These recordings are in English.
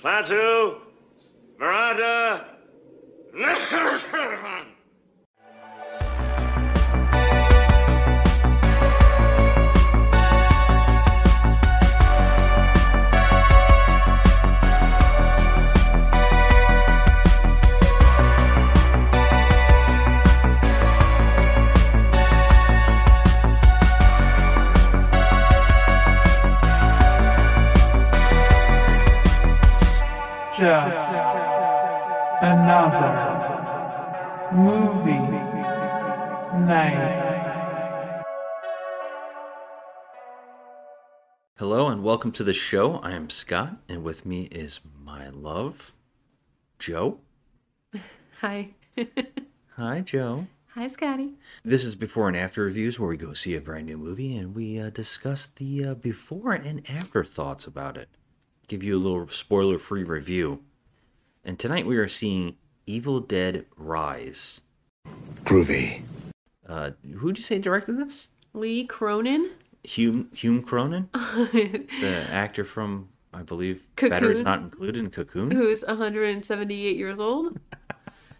Klaatu, Barada. just another movie night. Hello and welcome to the show. I am Scott, and with me is my love, Joe. Hi. Hi, Joe. Hi, Scotty. This is before and after reviews where we go see a brand new movie and we uh, discuss the uh, before and after thoughts about it. Give you a little spoiler free review. And tonight we are seeing Evil Dead Rise. Groovy. Uh, who'd you say directed this? Lee Cronin. Hume, Hume Cronyn, the actor from, I believe, Batteries Cocoon. Not Included in Cocoon. who's 178 years old.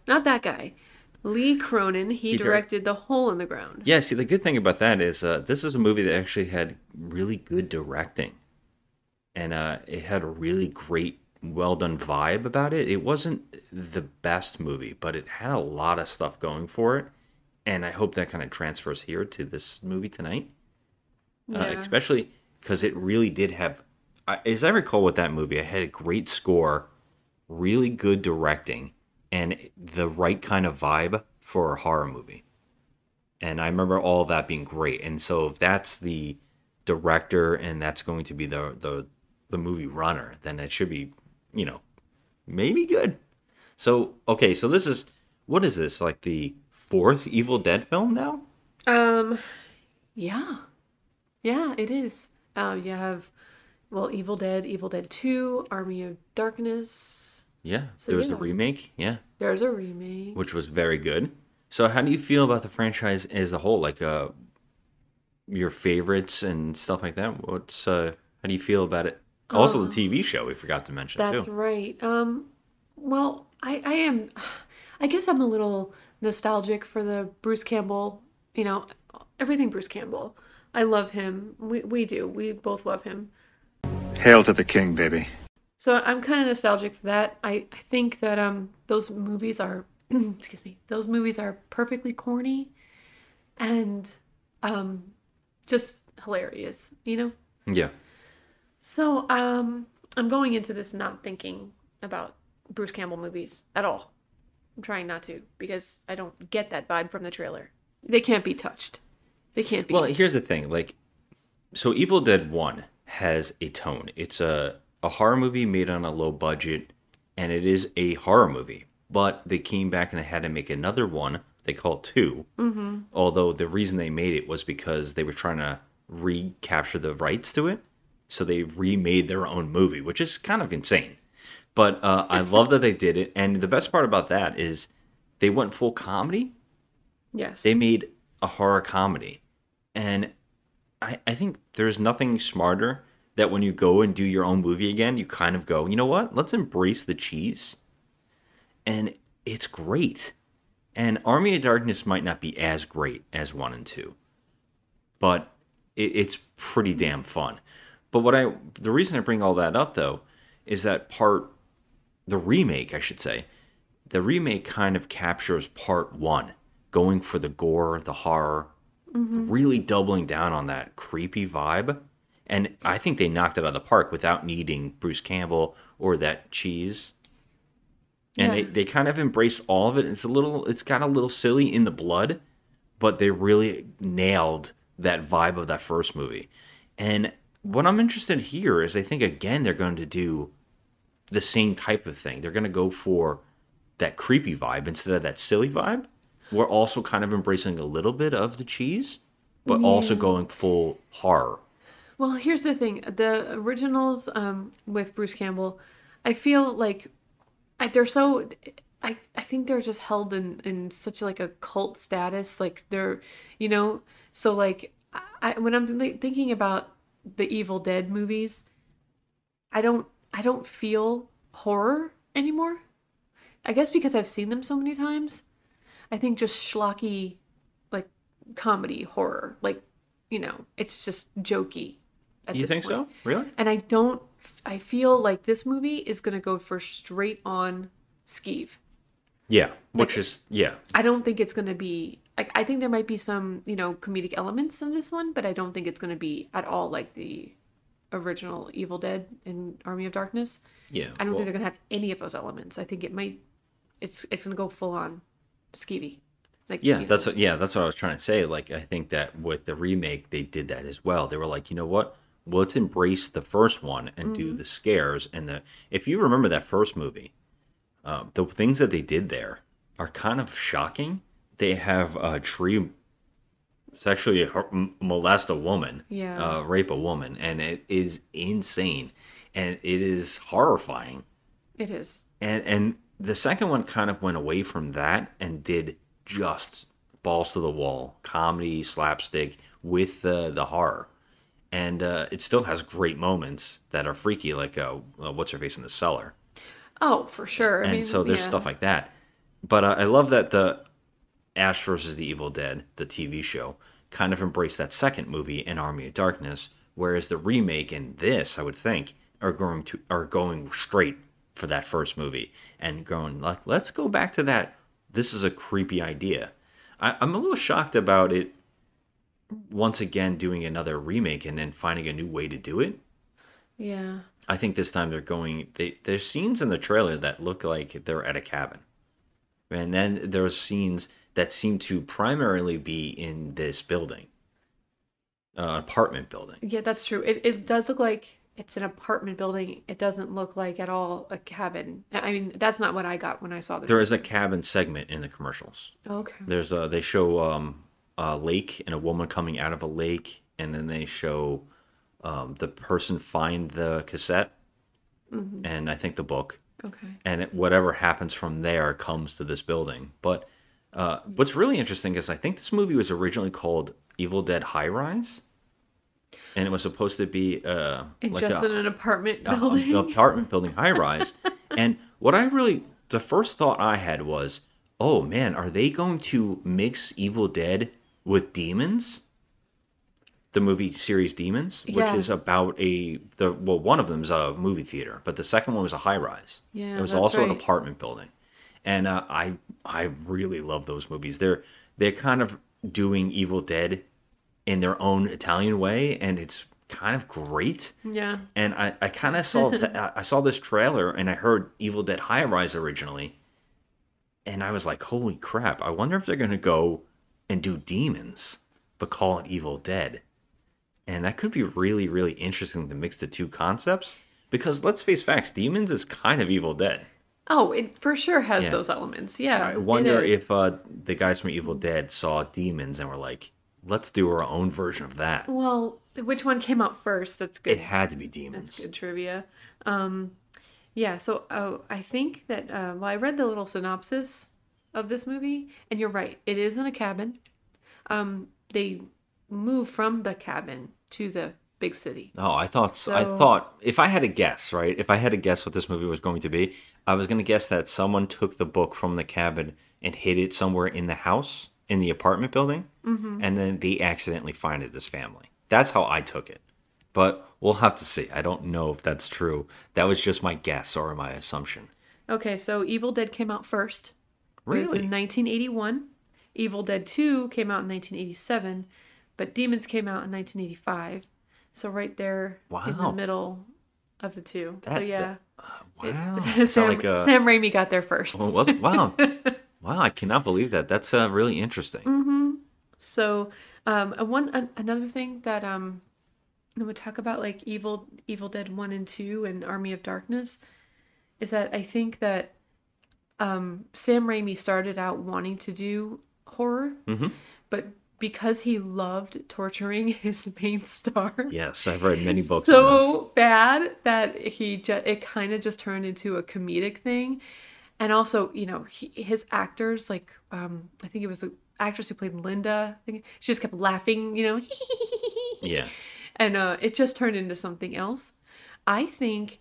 Not that guy. Lee Cronin. He, He dir- directed The Hole in the Ground. Yeah, see, the good thing about that is uh, this is a movie that actually had really good directing. And uh, it had a really great, well done vibe about it. It wasn't the best movie, but it had a lot of stuff going for it. And I hope that kind of transfers here to this movie tonight. Uh, especially because it really did have, as I recall with that movie, I had a great score, really good directing, and the right kind of vibe for a horror movie and I remember all that being great. And so if that's the director and that's going to be the the the movie runner, then it should be, you know, maybe good. So okay, so this is what is this like the fourth Evil Dead film now? Um, yeah, yeah, it is. Um, you have, well, Evil Dead, Evil Dead Two, Army of Darkness. Yeah, So, there was yeah. a remake. Yeah, There's a remake. which was very good. So how do you feel about the franchise as a whole? Like uh, your favorites and stuff like that. What's uh, how do you feel about it? Also, the TV show we forgot to mention That's too. right. Um, well, I, I am, I guess I'm a little nostalgic for the Bruce Campbell. You know, everything Bruce Campbell. I love him. We we do. We both love him. Hail to the king, baby. So I'm kind of nostalgic for that. I I think that um those movies are, excuse me, those movies are perfectly corny, and um, just hilarious. You know. Yeah. So, um, I'm going into this not thinking about Bruce Campbell movies at all. I'm trying not to because I don't get that vibe from the trailer. They can't be touched. They can't be. Well, here's the thing. Like, so Evil Dead One has a tone. It's a a horror movie made on a low budget, and it is a horror movie. But they came back and they had to make another one. They call it 2 Mm-hmm. Although the reason they made it was because they were trying to recapture the rights to it, so they remade their own movie, which is kind of insane. But uh, I love that they did it, and the best part about that is they went full comedy. Yes. they made a horror comedy. And I, I think there's nothing smarter that when you go and do your own movie again you kind of go you know what? Let's embrace the cheese. And it's great. And army of darkness might not be as great as one and two but it, it's pretty damn fun but what i the reason i bring all that up though is that part the remake i should say the remake kind of captures part one, going for the gore, the horror, mm-hmm. really doubling down on that creepy vibe. And I think they knocked it out of the park without needing Bruce Campbell or that cheese. And they, they kind of embraced all of it. It's a little it's got a little silly in the blood, but they really nailed that vibe of that first movie. And what I'm interested here is I think again they're going to do the same type of thing. They're going to go for that creepy vibe instead of that silly vibe. We're also kind of embracing a little bit of the cheese, but also going full horror. Well, here's the thing: the originals um, with Bruce Campbell, I feel like I, they're so. I, I think they're just held in, in such like a cult status. Like they're, you know, so like I, when I'm th- thinking about the Evil Dead movies, I don't I don't feel horror anymore. I guess because I've seen them so many times. I think just schlocky, like comedy horror, like you know, it's just jokey. You think point. so? Really? And I don't. I feel like this movie is gonna go for straight on skeeve. Yeah. Which is yeah. I don't think it's gonna be. Like, I think there might be some, you know, comedic elements in this one, but I don't think it's gonna be at all like the original Evil Dead and Army of Darkness. Yeah. I don't well, think they're gonna have any of those elements. I think it might. It's it's gonna go full on skeevy. Like Yeah, that's know, what, yeah, that's what I was trying to say. Like, I think that with the remake, they did that as well. They were like, you know what? Well, let's embrace the first one and do Mm-hmm. the scares and the. If you remember that first movie, um, the things that they did there are kind of shocking. They have a tree sexually molest a woman, Yeah. uh, rape a woman, and it is insane, and it is horrifying it is. and and the second one kind of went away from that and did just balls to the wall comedy slapstick with the the horror and uh, it still has great moments that are freaky like uh, uh, what's her face in the cellar Oh, for sure. I and mean, so there's yeah. stuff like that but uh, i love that the ash versus the evil dead the tv show kind of embraced that second movie in army of darkness whereas the remake and this i would think are going to are going straight for that first movie and going like let's go back to that this is a creepy idea I, i'm a little shocked about it once again doing another remake and then finding a new way to do it Yeah. I think this time they're going. They, there's scenes in the trailer that look like they're at a cabin, and then there's scenes that seem to primarily be in this building, uh, apartment building. Yeah, that's true. It it does look like it's an apartment building. It doesn't look like at all a cabin. I mean, that's not what I got when I saw the. There is a cabin segment in the commercials. Okay. There's a they show um, a lake and a woman coming out of a lake, and then they show um, the person find the cassette, and I think the book. Okay. and it, whatever happens from there comes to this building. But uh, what's really interesting is I think this movie was originally called Evil Dead High Rise, and it was supposed to be uh, like just a, in an apartment a- building. an apartment building high rise. and what I really, the first thought I had was, oh man, are they going to mix Evil Dead with Demons? The movie series Demons, which Yeah. is about a the well, one of them is a movie theater, but the second one was a high rise. Yeah, it was also an apartment building, and uh, I I really love those movies. They're they're kind of doing Evil Dead in their own Italian way, and it's kind of great yeah. and I, I kind of saw that I saw this trailer and I heard Evil Dead High Rise originally, and I was like, holy crap! I wonder if they're gonna go and do demons, but call it Evil Dead, and that could be really really interesting to mix the two concepts because let's face facts, demons is kind of Evil Dead. Oh, it for sure has Yeah. those elements. Yeah. I wonder if uh, the guys from Evil Dead saw demons and were like, let's do our own version of that. Well, which one came out first? That's good. It had to be demons. That's good trivia. Um, yeah. So oh, I think that uh, well, I read the little synopsis of this movie, and you're right. It is in a cabin. Um, they move from the cabin to the big city. Oh, I thought so, I thought if I had to guess, right? If I had to guess what this movie was going to be, I was going to guess that someone took the book from the cabin and hid it somewhere in the house in the apartment building, Mm-hmm. and then they accidentally find it this family. That's how I took it. But we'll have to see. I don't know if that's true. That was just my guess or my assumption. Okay, so Evil Dead came out first. It was Really? in 1981. Evil Dead 2 came out in 1987, but Demons came out in 1985. So right there in the Wow. middle of the two. so That- yeah. Wow. Sam, It's like a. Sam Raimi got there first. Oh, was it? Wow. wow. I cannot believe that. That's uh, really interesting. Mm-hmm. So, um, one an, another thing that um, I would talk about like Evil Evil Dead One and Two and Army of Darkness is that I think that um, Sam Raimi started out wanting to do horror, Mhm. but because he loved torturing his main star, Yes, I've read many books so bad that he just it kind of just turned into a comedic thing. And also you know he, his actors like um i think it was the actress who played linda I think she just kept laughing you know? Yeah. and uh it just turned into something else. I think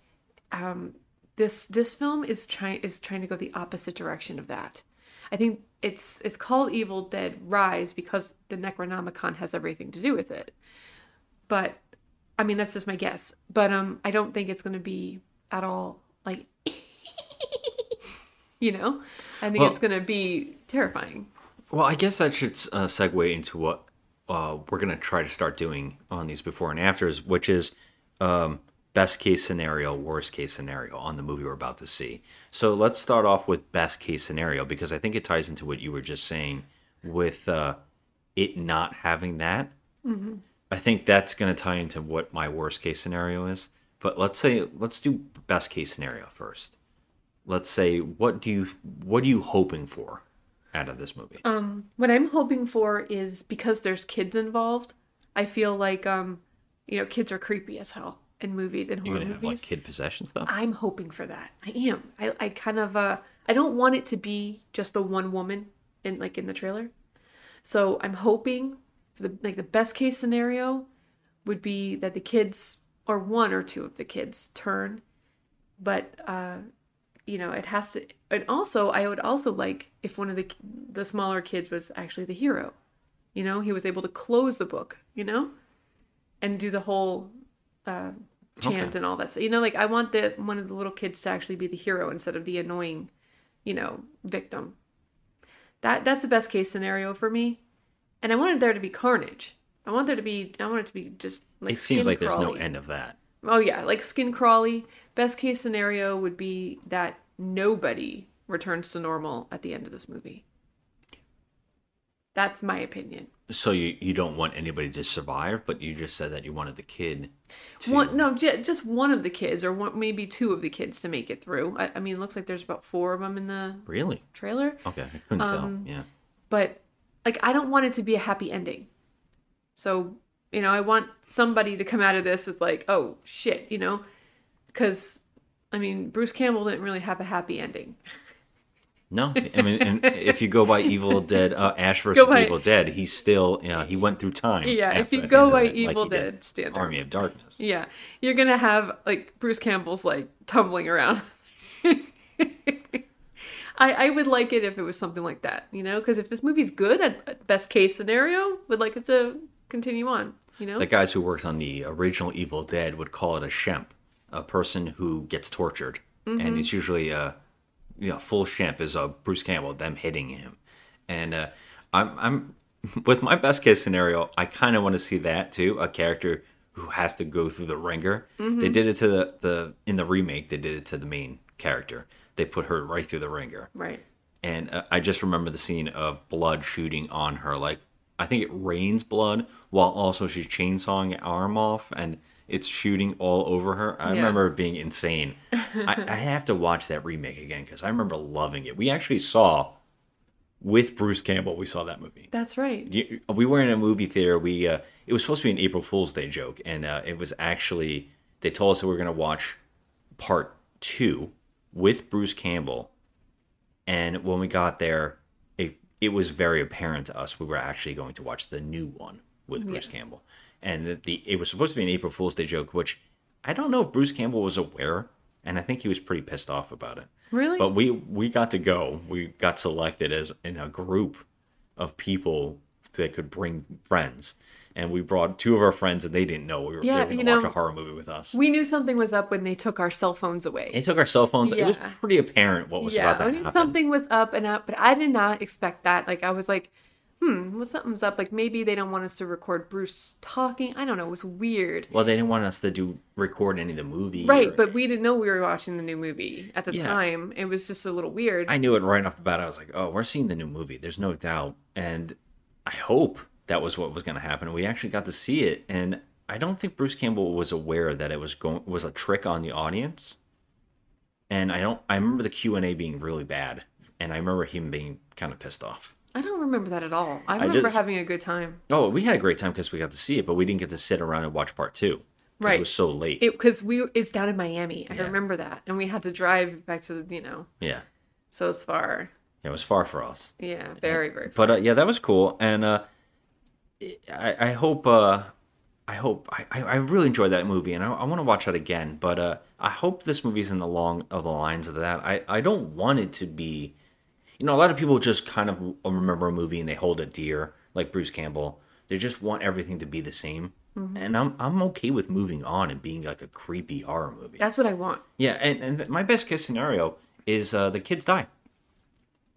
um this this film is trying is trying to go the opposite direction of that. I think it's it's called Evil Dead Rise because the Necronomicon has everything to do with it. But I mean that's just my guess. But um I don't think it's going to be at all like you know. I think Well- it's going to be terrifying. Well, I guess that should uh, segue into what uh, we're going to try to start doing on these before and afters, which is um, best case scenario, worst case scenario on the movie we're about to see. So let's start off with best case scenario because I think it ties into what you were just saying with uh, it not having that. I think that's going to tie into what my worst case scenario is. But let's say let's do best case scenario first. Let's say what do you what are you hoping for out of this movie? What I'm hoping for is because there's kids involved, I feel like um you know, kids are creepy as hell in movies and You're horror gonna have like movies. kid possession stuff. I'm hoping for that. I am. I, I kind of uh I don't want it to be just the one woman in like in the trailer. So I'm hoping for the like the best case scenario would be that the kids or one or two of the kids turn. But uh you know, it has to and also I would also like if one of the the smaller kids was actually the hero. You know, he was able to close the book, you know? And do the whole uh chant Okay. and all that stuff. You know, like I want the one of the little kids to actually be the hero instead of the annoying, you know, victim. That that's the best case scenario for me. And I wanted there to be carnage. I want there to be I want it to be just like it seems like there's no end of that. Oh yeah, like skin crawly. Best case scenario would be that nobody returns to normal at the end of this movie. That's my opinion. So you you don't want anybody to survive, but you just said that you wanted the kid to. One, no, just one of the kids, or one, maybe two of the kids, to make it through. I, I mean, it looks like there's about four of them in the Really? trailer, Okay, I couldn't Um, tell. Yeah. but like, I don't want it to be a happy ending. So, you know, I want somebody to come out of this with like, oh shit, you know, because I mean, Bruce Campbell didn't really have a happy ending. No, I mean, and if you go by Evil Dead, uh, Ash versus by- Evil Dead, he's still, you know, he went through time. Yeah, if you go by like Evil he Dead standards. Army of Darkness. Yeah, you're gonna have like Bruce Campbell's like tumbling around. I I would like it if it was something like that, you know, because if this movie's good at at best case scenario, would like it to continue on, you know. The guys who worked on the original Evil Dead would call it a shemp, a person who gets tortured, Mm-hmm. and it's usually a, you know, full shemp is uh, Bruce Campbell, them hitting him, and uh, I'm I'm with my best case scenario, I kind of want to see that too, a character who has to go through the ringer. Mm-hmm. They did it to the the in the remake, they did it to the main character. They put her right through the ringer right. and uh, I just remember the scene of blood shooting on her. Like I think it rains blood while also she's chainsawing arm off, and it's shooting all over her. I Yeah. remember being insane. I, I have to watch that remake again because I remember loving it. We actually saw with Bruce Campbell. We saw that movie. That's right. You- We were in a movie theater. We uh, it was supposed to be an April Fool's Day joke, and uh, it was actually they told us that we were going to watch part two with Bruce Campbell. And when we got there, it it was very apparent to us we were actually going to watch the new one with Bruce Yes. Campbell. And the, the it was supposed to be an April Fool's Day joke, which I don't know if Bruce Campbell was aware, and I think he was pretty pissed off about it. Really? But we we got to go. We got selected as in a group of people that could bring friends, and we brought two of our friends, and they didn't know we were, Yeah, going to watch know, a horror movie with us. we knew something was up when they took our cell phones away. they took our cell phones. It was pretty apparent what was yeah, about to I knew happen. something was up and up, but I did not expect that. Like I was like, hmm, well, something's up. Like maybe they don't want us to record Bruce talking. I don't know. It was weird. Well, they didn't want us to do record any of the movie. Right, or- but we didn't know we were watching the new movie at the Yeah. time. It was just a little weird. I knew it right off the bat. I was like, "Oh, we're seeing the new movie." There's no doubt, and I hope that was what was going to happen. We actually got to see it, and I don't think Bruce Campbell was aware that it was going was a trick on the audience. And I don't. I remember the Q and A being really bad, and I remember him being kind of pissed off. I don't remember that at all. I remember just- having a good time. Oh, we had a great time because we got to see it, but we didn't get to sit around and watch part two. Right. It was so late. It because we it's down in Miami. I Yeah. remember that, and we had to drive back to the you know yeah. so it's far. It was far for us. Yeah, very very. Far. but uh, yeah, that was cool, and uh, I, I hope uh, I hope I, I I really enjoyed that movie and I, I want to watch that again. But uh, I hope this movie's in the long of the lines of that. I I don't want it to be, you know, a lot of people just kind of remember a movie and they hold it dear, like Bruce Campbell. They just want everything to be the same. And I'm I'm okay with moving on and being like a creepy horror movie. That's what I want. yeah, and, and my best case scenario is uh, the kids die.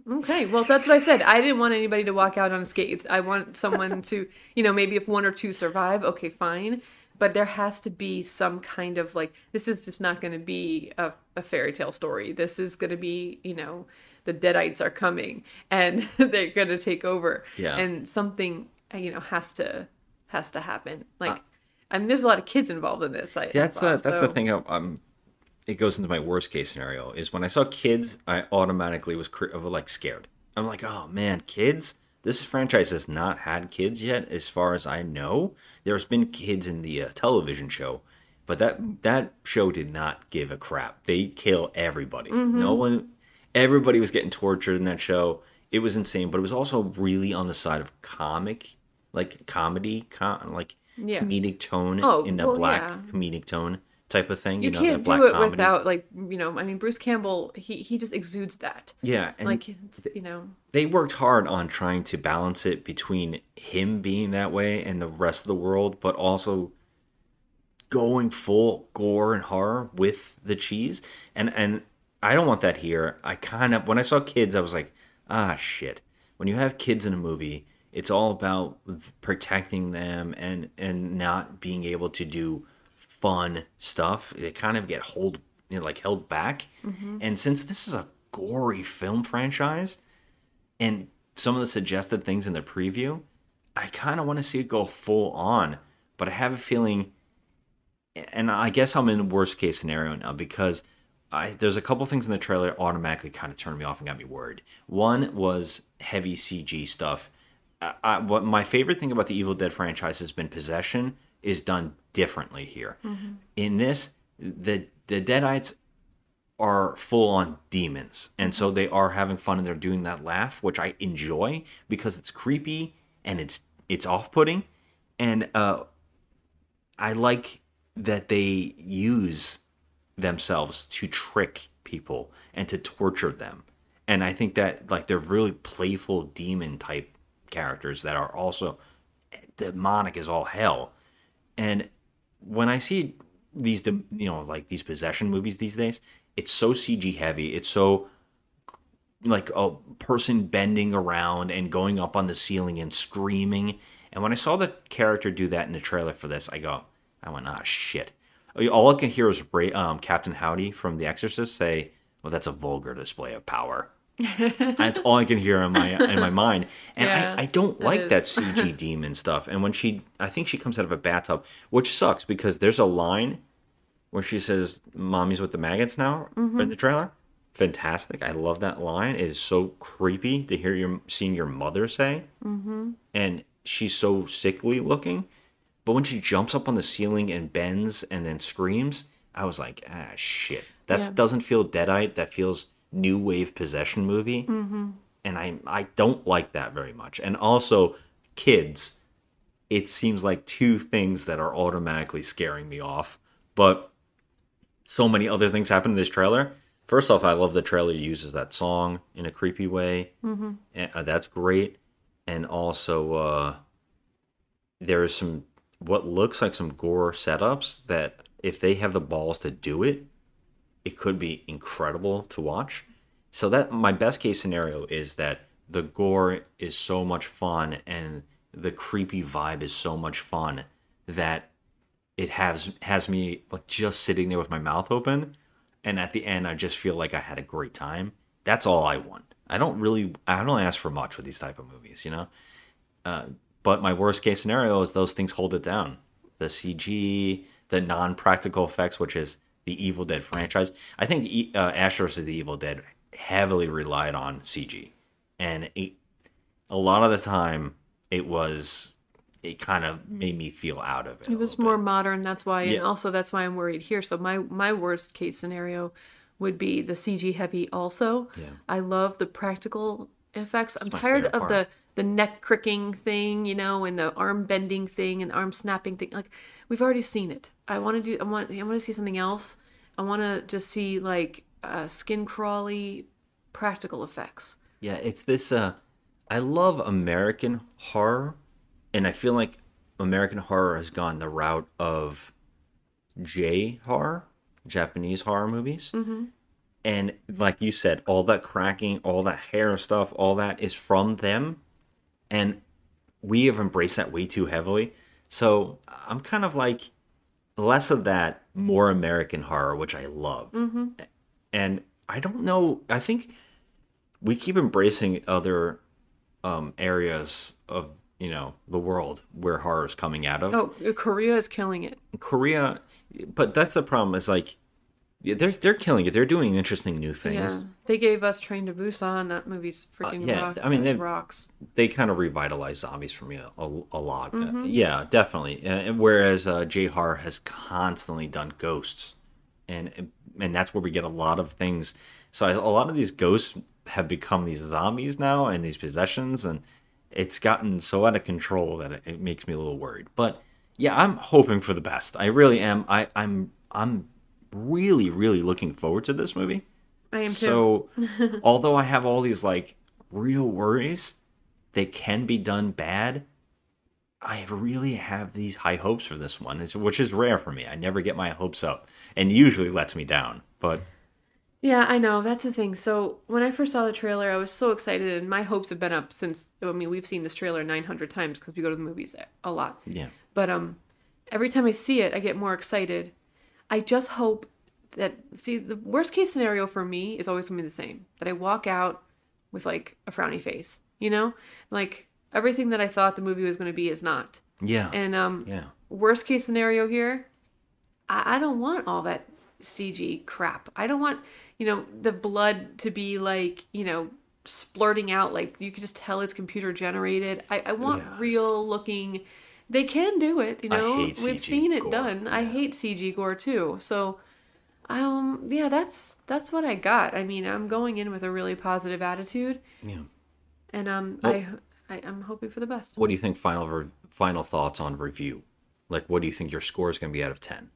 Okay, well, that's what I said. I didn't want anybody to walk out unscathed. I want someone to, you know, maybe if one or two survive, okay, fine. But there has to be some kind of like, this is just not going to be a, a fairy tale story. This is going to be, you know, the Deadites are coming and they're going to take over. Yeah. And something, uh, you know, has to has to happen. Like, I mean, there's a lot of kids involved in this. I, That's saw, the that's the thing. I'm, I'm. It goes into my worst case scenario is when I saw kids, I automatically was cr- like scared. I'm like, oh man, kids. This franchise has not had kids yet, as far as I know. There's been kids in the uh, television show, but that that show did not give a crap. They kill everybody. No one, everybody was getting tortured in that show. It was insane, but it was also really on the side of comic, like comedy, com- like Yeah. comedic tone Oh, in a well, black yeah. comedic tone type of thing. You You, know, can't black do it comedy. without like you know. I mean, Bruce Campbell. He he just exudes that. yeah, and like it's, you know. they worked hard on trying to balance it between him being that way and the rest of the world, but also going full gore and horror with the cheese. And and I don't want that here. I kind of when I saw kids, I was like, ah, shit. When you have kids in a movie, it's all about protecting them and and not being able to do fun stuff. They kind of get hold you know, like held back. And since this is a gory film franchise, and some of the suggested things in the preview, I kind of want to see it go full on. But I have a feeling, and I guess I'm in worst case scenario now because I there's a couple things in the trailer automatically kind of turned me off and got me worried. One was heavy CG stuff. I, I, what my favorite thing about the Evil Dead franchise has been possession is done differently here. In this, the the Deadites are full on demons and so they are having fun and they're doing that laugh which i enjoy because it's creepy and it's it's off-putting and uh i like that they use themselves to trick people and to torture them and i think that like they're really playful demon type characters that are also demonic as all hell and when I see these, you know, like these possession movies these days, it's so CG heavy. It's so like a person bending around and going up on the ceiling and screaming. And when I saw the character do that in the trailer for this, I go, I went, ah, shit. All I can hear is Ray, um, Captain Howdy from The Exorcist say, "Well, that's a vulgar display of power." That's all I can hear in my in my mind, and Yeah, I, I don't like that CG demon stuff. And when she, I think she comes out of a bathtub, which sucks because there's a line where she says, "Mommy's with the maggots now" Mm-hmm. in the trailer. Fantastic! I love that line. It is so creepy to hear your seeing your mother say, mm-hmm. and she's so sickly looking. But when she jumps up on the ceiling and bends and then screams, I was like, ah, shit. That Yeah. doesn't feel Deadite. That feels new wave possession movie. Mm-hmm. And I, I don't like that very much. And also, kids, it seems like two things that are automatically scaring me off. But so many other things happen in this trailer. First off, I love the trailer uses that song in a creepy way. Mm-hmm. And, uh, that's great. And also, uh, there's some what looks like some gore setups that if they have the balls to do it, it could be incredible to watch. So that my best case scenario is that the gore is so much fun and the creepy vibe is so much fun that it has has me like just sitting there with my mouth open and at the end I just feel like I had a great time. That's all I want. I don't really I don't ask for much with these type of movies, you know? Uh, but my worst case scenario is those things hold it down. The CG, the non practical effects, which is the Evil Dead franchise. I think uh, Ash vs. the Evil Dead heavily relied on CG. And it, a lot of the time, it was, it kind of made me feel out of it. It was more bit. modern. That's why, and Yeah. also that's why I'm worried here. So my my worst case scenario would be the CG heavy. Also, Yeah. I love the practical effects. I'm tired of part. the the neck cricking thing, you know, and the arm bending thing and arm snapping thing. Like we've already seen it. I want to do. I want. I want to see something else. I want to just see like uh, skin crawly practical effects. Yeah, it's this uh I love American horror and I feel like American horror has gone the route of J horror, Japanese horror movies. Mm-hmm. And like you said, all that cracking, all that hair stuff, all that is from them. And we have embraced that way too heavily. So I'm kind of like less of that, more American horror, which I love. And I don't know. I think we keep embracing other um, areas of you know the world where horror is coming out of. Oh, Korea is killing it. Korea, but that's the problem. Is like yeah, they're they're killing it. They're doing interesting new things. Yeah, they gave us Train to Busan. That movie's freaking yeah, rock, I mean, they- rocks. They kind of revitalized zombies for me a, a, a lot. Uh, Mm-hmm. yeah, definitely. Uh, whereas uh, J horror has constantly done ghosts, and and that's where we get a lot of things. So a lot of these ghosts have become these zombies now and these possessions, and it's gotten so out of control that it, it makes me a little worried. But yeah, I'm hoping for the best. I really am. I I'm I'm really really looking forward to this movie. I am too. So, although I have all these like real worries that can be done bad, I really have these high hopes for this one, which is rare for me. I never get my hopes up, and usually lets me down. But Yeah, I know. That's the thing. So when I first saw the trailer, I was so excited, and my hopes have been up since. I mean, we've seen this trailer 900 times because we go to the movies a lot. yeah, But um, every time I see it, I get more excited. I just hope that see the worst case scenario for me is always gonna be the same. That I walk out with like a frowny face. You know, like everything that I thought the movie was gonna be is not. yeah, And um, yeah, worst case scenario here, I, I don't want all that CG crap. I don't want, you know, the blood to be like, you know, splurting out like you could just tell it's computer generated. I, I want Yes. real looking. They can do it, you know. We've seen it gore. done. I hate CG gore too. So, um, yeah, that's that's what I got. I mean, I'm going in with a really positive attitude, yeah. and um, Well- I, I I'm hoping for the best. What do you think? Final re- final thoughts on review? Like, what do you think your score is going to be out of ten?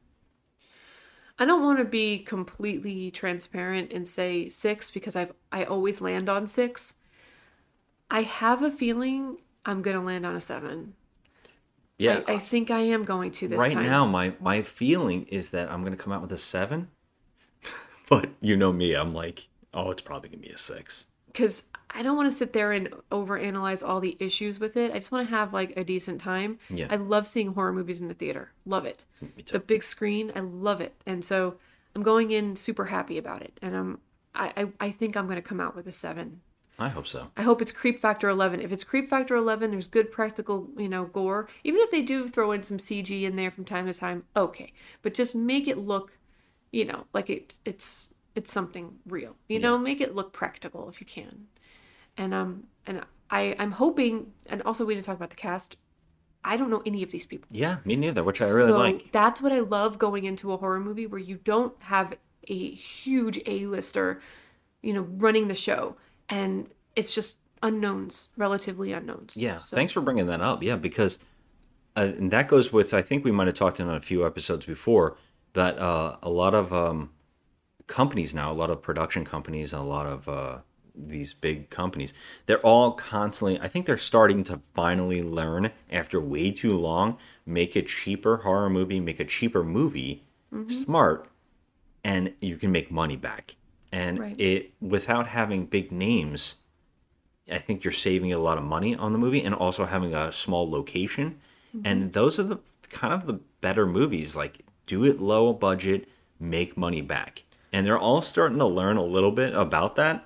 I don't want to be completely transparent and say six because I've I always land on six. I have a feeling I'm gonna land on a seven. Yeah, I, I think I am going to this right time. now my my feeling is that I'm going to come out with a seven, but you know me, I'm like, oh, it's probably going to be a six. because I don't want to sit there and overanalyze all the issues with it. I just want to have like a decent time. Yeah. I love seeing horror movies in the theater. Love it. The big screen, I love it. And so I'm going in super happy about it. And I'm I, I, I think I'm gonna come out with a seven. I hope so. I hope it's creep factor 11. If it's creep factor 11, there's good practical, you know, gore. Even if they do throw in some CG in there from time to time, okay. But just make it look, you know, like it it's it's something real. You know, make it look practical if you can. And um and I I'm hoping and also we didn't talk about the cast. I don't know any of these people. Yeah, me neither. Which I really So like. That's what I love going into a horror movie where you don't have a huge A-lister, you know, running the show, and it's just unknowns, relatively unknowns. Yeah, So- thanks for bringing that up. Yeah, because uh, and that goes with I think we might have talked in a few episodes before that uh, a lot of um, companies now, a lot of production companies, and a lot of uh, these big companies, they're all constantly. I think they're starting to finally learn after way too long, make a cheaper horror movie, make a cheaper movie, smart, and you can make money back. And Right. it without having big names I think you're saving a lot of money on the movie and also having a small location. And those are the kind of the better movies. Like, do it low budget, make money back. And they're all starting to learn a little bit about that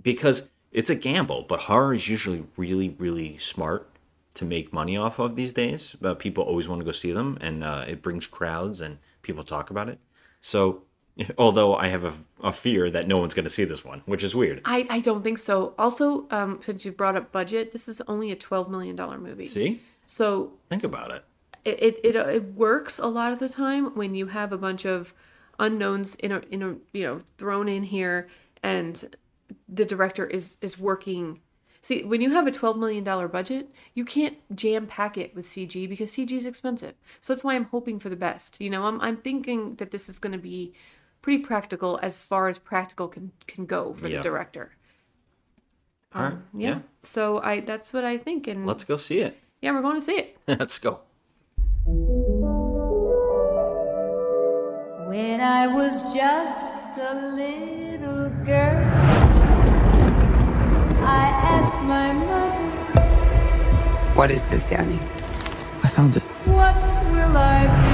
because it's a gamble. But horror is usually really, really smart to make money off of these days. But people always want to go see them, and uh, it brings crowds and people talk about it. So, although I have a, a fear that no one's going to see this one, which is weird. I, I don't think so. Also, um, since you brought up budget, this is only a twelve million dollar movie. See? So Think about it. it, it, it, it works a lot of the time when you have a bunch of unknowns in a, in a you know thrown in here and the director is is working See, when you have a $12 million budget, you can't jam pack it with CG because CG is expensive. So that's why I'm hoping for the best. You know, I'm, I'm thinking that this is going to be pretty practical as far as practical can, can go for Yeah. the director. All right. Um, Yeah. So I that's what I think. And Let's go see it. yeah, we're going to see it. Let's go. When I was just a little girl, I asked my mother, What is this, Danny? I found it. What will I be?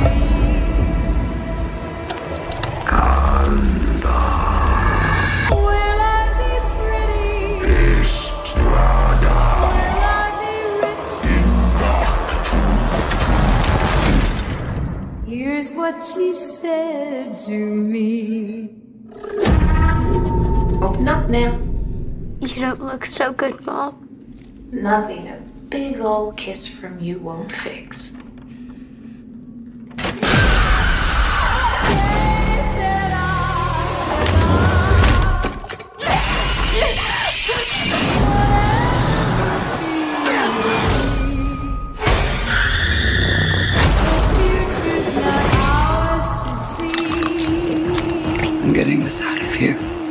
Here's what she said to me. Open up now. You don't look so good, Mom. Nothing a big old kiss from you won't fix.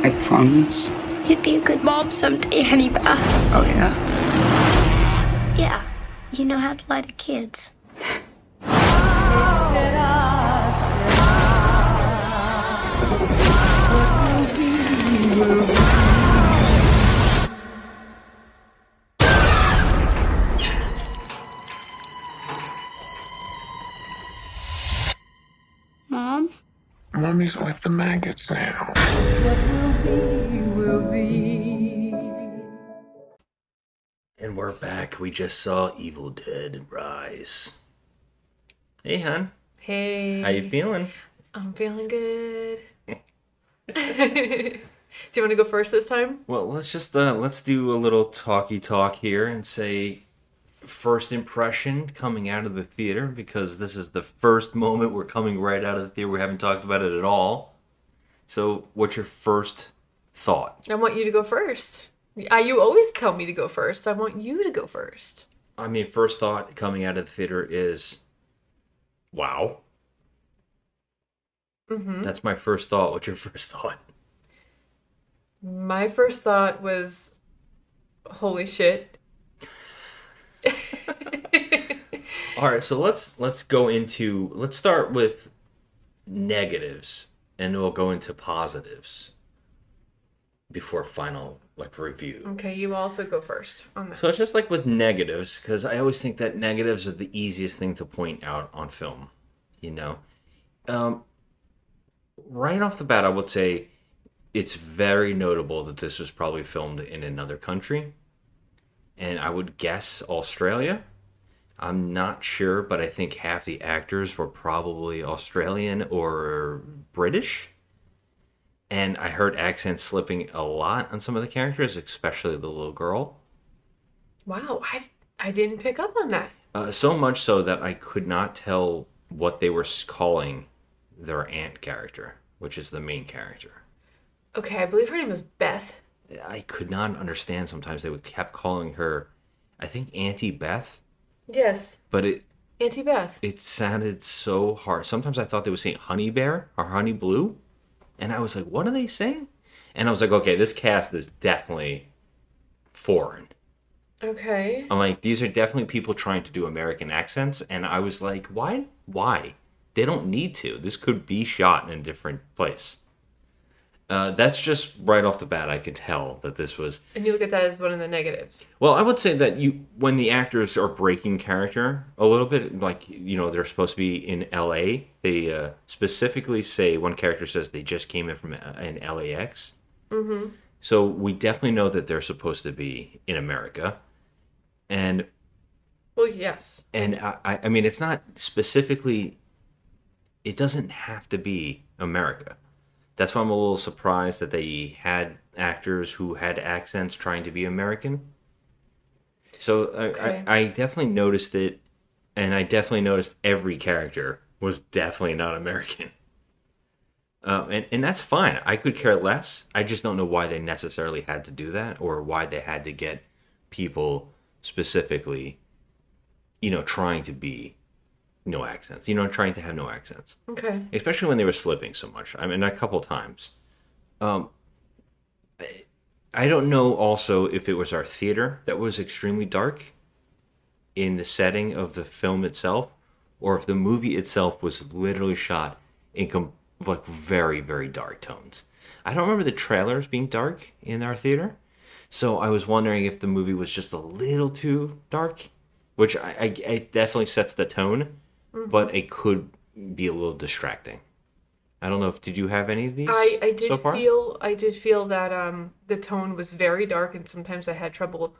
I promise. You'd be a good mom someday, Honeybeth. Uh, oh, yeah? Yeah, you know how to lie to kids. Mummy's with the maggots now. What will be, will be. And we're back. We just saw Evil Dead Rise. Hey, hon. Hey. How you feeling? I'm feeling good. Do you want to go first this time? Well, let's just uh, let's do a little talky talk here and say first impression coming out of the theater because this is the first moment we're coming right out of the theater. We haven't talked about it at all. So, what's your first thought? I want you to go first. I, you always tell me to go first. I want you to go first. I mean, first thought coming out of the theater is, wow. Mm-hmm. That's my first thought. What's your first thought? My first thought was, holy shit. All right, so let's let's go into let's start with negatives and we'll go into positives before final like review. Okay, you also go first on that. So it's just like with negatives because I always think that negatives are the easiest thing to point out on film, you know. Um right off the bat I would say it's very notable that this was probably filmed in another country. And I would guess Australia. I'm not sure, but I think half the actors were probably Australian or British. And I heard accents slipping a lot on some of the characters, especially the little girl. Wow, I, I didn't pick up on that. Uh, so much so that I could not tell what they were calling their aunt character, which is the main character. Okay, I believe her name is Beth. I could not understand sometimes they would kept calling her I think Auntie Beth, Yes, but it Auntie Beth. it sounded so hard. Sometimes I thought they were saying Honey Bear or Honey Blue, and I was like, "What are they saying?" And I was like, "Okay, this cast is definitely foreign." Okay. I'm like, these are definitely people trying to do American accents, and I was like, why? Why? They don't need to. This could be shot in a different place. Uh, that's just right off the bat. I could tell that this was And you look at that as one of the negatives. well, I would say that you when the actors are breaking character a little bit, like you know they're supposed to be in L.A. They uh, specifically say one character says they just came in from uh, an LAX. Mm-hmm. So we definitely know that they're supposed to be in America, and Well, yes. and I I mean it's not specifically. It doesn't have to be America. That's why I'm a little surprised that they had actors who had accents trying to be American. So I, Okay. I, I definitely noticed it, and I definitely noticed every character was definitely not American. Um, and, and that's fine. I could care less. I just don't know why they necessarily had to do that or why they had to get people specifically, you know, trying to be no accents, you know, trying to have no accents, Okay. especially when they were slipping so much. I mean, a couple times. Um, I- I don't know also if it was our theater that was extremely dark in the setting of the film itself, or if the movie itself was literally shot in com- like very very dark tones. I don't remember the trailers being dark in our theater, so I was wondering if the movie was just a little too dark, which I, I it definitely sets the tone, but it could be a little distracting. I don't know if did you have any of these? I, I did so feel I did feel that um the tone was very dark and sometimes I had trouble,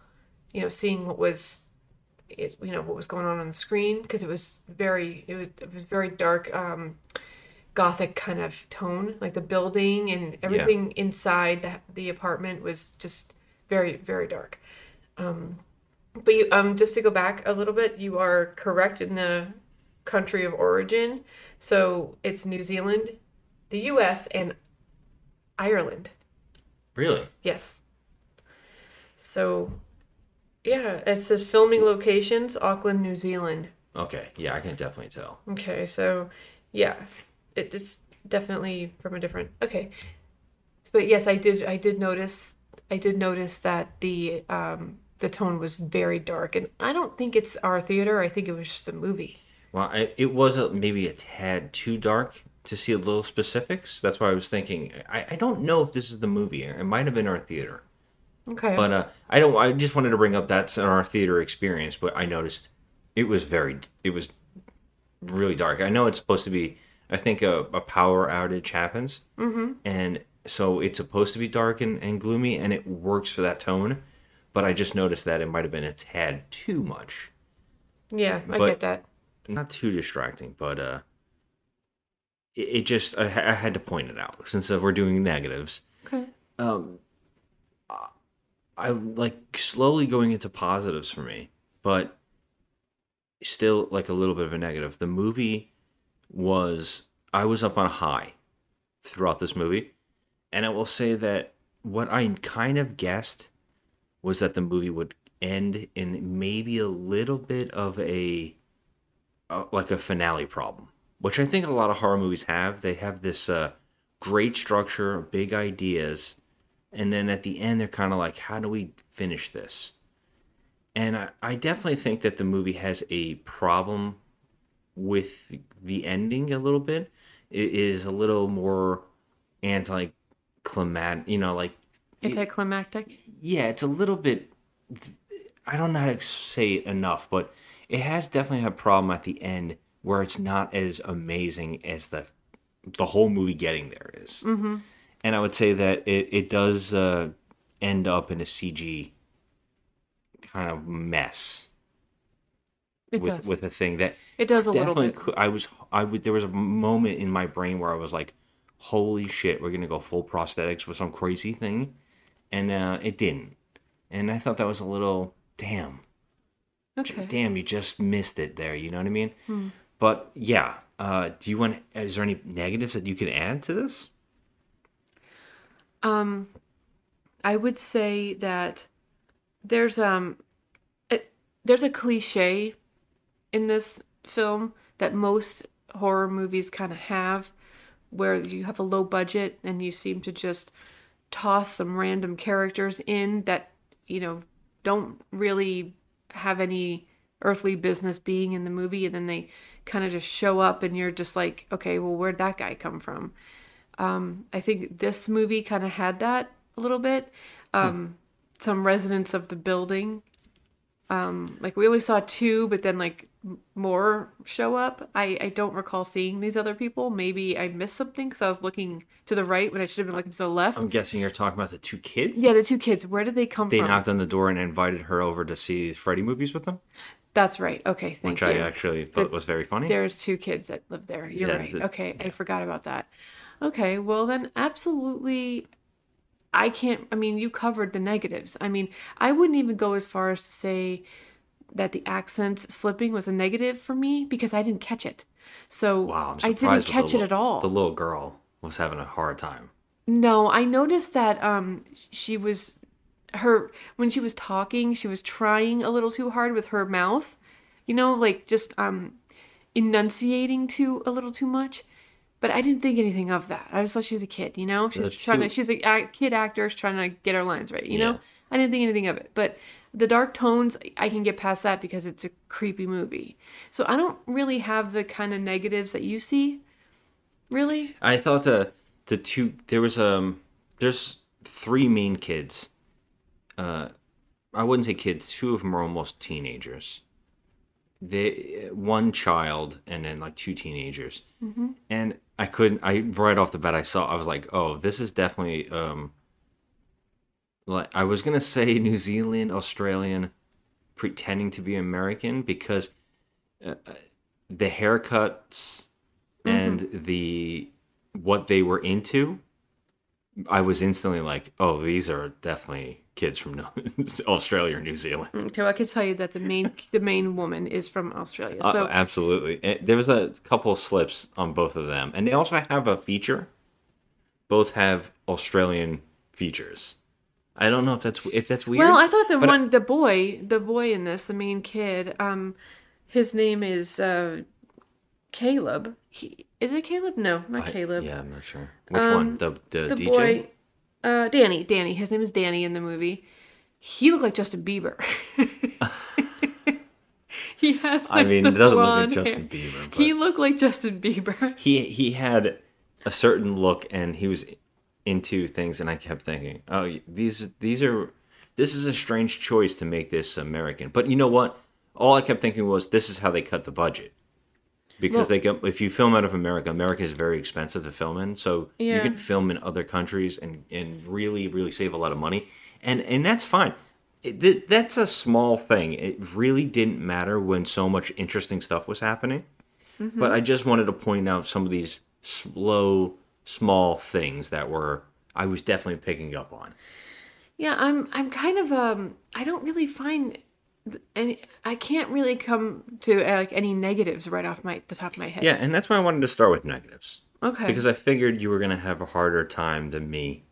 you know, seeing what was it you know what was going on on the screen because it was very it was it was very dark um gothic kind of tone like the building and everything inside the, the apartment was just very very dark. Um but you um just to go back a little bit you are correct in the country of origin. So it's New Zealand, the US and Ireland. Really? Yes. So, yeah, it says filming locations, Auckland, New Zealand. Okay. Yeah, I can definitely tell. Okay, so yeah, it- it's definitely from a different. Okay, but yes, I did. I did notice. I did notice that the um the tone was very dark, and I don't think it's our theater. I think it was just the movie. Well, I, it was a, maybe a tad too dark to see a little specifics. That's why I was thinking. I, I don't know if this is the movie. It might have been our theater, Okay. but uh, I don't. I just wanted to bring up that's our theater experience. But I noticed it was very. It was really dark. I know it's supposed to be. I think a, a power outage happens, mm-hmm. and so it's supposed to be dark and, and gloomy, and it works for that tone. But I just noticed that it might have been a tad too much. yeah, I but- get that. Not too distracting, but uh, it, it just I, I had to point it out since uh, we're doing negatives. Okay. Um, I'm like slowly going into positives for me, but still like a little bit of a negative. The movie was I was up on a high throughout this movie, and I will say that what I kind of guessed was that the movie would end in maybe a little bit of a like a finale problem, which I think a lot of horror movies have. They have this uh, great structure, big ideas, and then at the end they're kind of like, how do we finish this? And I, I definitely think that the movie has a problem with the ending a little bit. It is a little more anti-climatic, you know, like Anticlimactic. yeah, it's a little bit. I don't know how to say it enough, but it has definitely a problem at the end where it's not as amazing as the the whole movie getting there is. Mm-hmm. And I would say that it it does uh, end up in a CG kind of mess It with does. with a thing that It does a little bit. could, I was I would there was a moment in my brain where I was like, "Holy shit, we're gonna go full prosthetics with some crazy thing," and uh, it didn't. And I thought that was a little damn, okay. damn, you just missed it there. You know what I mean? Hmm. But yeah, uh, do you want? Is there any negatives that you can add to this? Um, I would say that there's um, it, there's a cliche in this film that most horror movies kind of have, where you have a low budget and you seem to just toss some random characters in that you know don't really have any earthly business being in the movie, and then they kind of just show up, and you're just like, okay, well, where'd that guy come from? Um, I think this movie kind of had that a little bit. Um, Some residents of the building, um, like we only saw two, but then like more show up. I I don't recall seeing these other people. Maybe I missed something because I was looking to the right when I should have been looking to the left. I'm guessing you're talking about the two kids. yeah, the two kids. Where did they come They from? They knocked on the door and invited her over to see Freddy movies with them, That's right. Okay, thank which you. Which I actually thought The- was very funny. There's two kids that live there. You're Yeah, right. the- okay, I forgot about that. Okay, well then absolutely I can't I mean you covered the negatives. I mean, I wouldn't even go as far as to say that the accent slipping was a negative for me because I didn't catch it. So Wow, I didn't catch the it at all. The little girl was having a hard time. No, I noticed that um she was her when she was talking, she was trying a little too hard with her mouth. You know, like just um enunciating too a little too much. But I didn't think anything of that. I just thought she was a kid, you know? She's trying to she's a act- kid actor, she's trying to get her lines right, you Yeah. know? I didn't think anything of it. But the dark tones, I can get past that because it's a creepy movie. So I don't really have the kind of negatives that you see. Really? I thought the the two there was um there's three main kids. Uh, I wouldn't say kids. Two of them are almost teenagers. They one child and then like two teenagers. Mm-hmm. And I couldn't. I right off the bat I saw. I was like, oh, this is definitely um. Like I was gonna say New Zealand, Australian, pretending to be American because uh, the haircuts and the what they were into, I was instantly like, oh, these are definitely kids from Australia or New Zealand. Okay, well, I can tell you that the main the main woman is from Australia. Uh, So absolutely. And there was a couple slips on both of them, and they also have a feature. Both have Australian features. I don't know if that's if that's weird. Well, I thought the one, the boy, the boy in this, the main kid, um, his name is uh, Caleb. He is it Caleb? No, not I- Caleb. Yeah, I'm not sure. Which Um, one? The the, the DJ. boy, uh, Danny. Danny. His name is Danny in the movie. He looked like Justin Bieber. he had. I mean, it doesn't look like Justin. Bieber, but He looked like Justin Bieber. he he had a certain look, and he was into things, and I kept thinking, oh, these these are this is a strange choice to make this American. But you know what? All I kept thinking was, this is how they cut the budget. Because Well- they go, if you film out of America, America is very expensive to film in, so you can film in other countries and, and really really save a lot of money, and and that's fine. It, th- that's a small thing. It really didn't matter when so much interesting stuff was happening. Mm-hmm. But I just wanted to point out some of these slow, small things that were I was definitely picking up on. Yeah, I'm I'm kind of um I don't really find any I can't really come to uh, like any negatives right off my the top of my head. Yeah, and that's why I wanted to start with negatives Okay. because I figured you were gonna have a harder time than me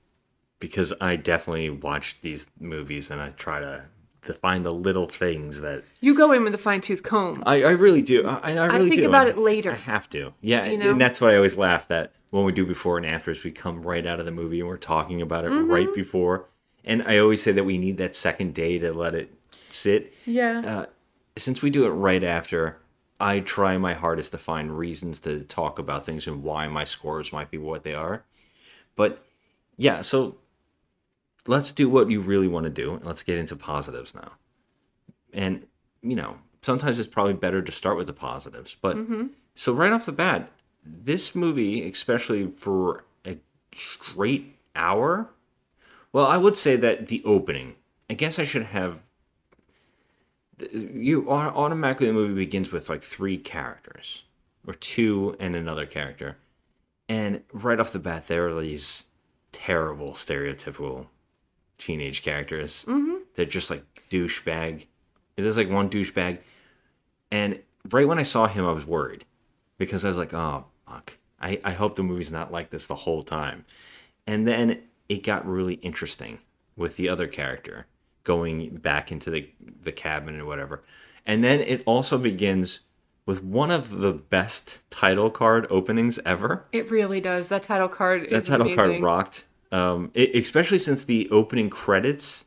because I definitely watch these movies and I try to to find the little things that you go in with a fine tooth comb. I, I really do. I, I really I think do. about and it later. I have to. Yeah, You know? and that's why I always laugh that when we do before and afters, we come right out of the movie and we're talking about it Mm-hmm. right before. And I always say that we need that second day to let it sit. yeah. Uh, since we do it right after, I try my hardest to find reasons to talk about things and why my scores might be what they are. But yeah, so let's do what you really want to do. Let's get into positives now. And, you know, sometimes it's probably better to start with the positives. But so right off the bat, this movie, especially for a straight hour, well, I would say that the opening, I guess I should have you au- automatically the movie begins with like three characters or two and another character and right off the bat there are these terrible stereotypical teenage characters mm-hmm. they're just like douchebag. There's like one douchebag and right when i saw him i was worried because i was like oh fuck i, I hope the movie's not like this the whole time and then it got really interesting with the other character going back into the the cabin or whatever. And then it also begins with one of the best title card openings ever. it really does. That title card That title card rocked. Um, it, especially since the opening credits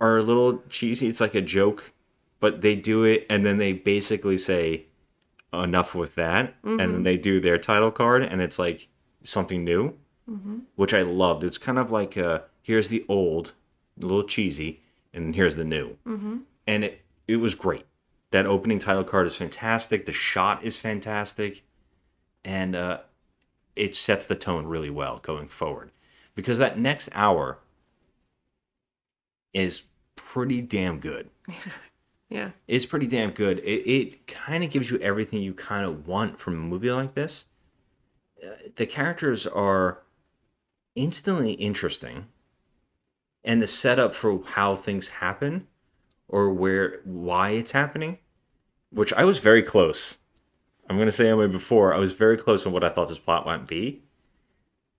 are a little cheesy. It's like a joke, but they do it and then they basically say enough with that, and then they do their title card, and it's like something new, which I loved. It's kind of like uh, here's the old, a little cheesy, and here's the new, and it it was great. That opening title card is fantastic. The shot is fantastic, and uh, it sets the tone really well going forward because that next hour is pretty damn good. Yeah. It's pretty damn good. It, it kind of gives you everything you kind of want from a movie like this. Uh, the characters are instantly interesting, and the setup for how things happen or where why it's happening, which I was very close. I'm gonna say anyway before I was very close on what I thought this plot might be.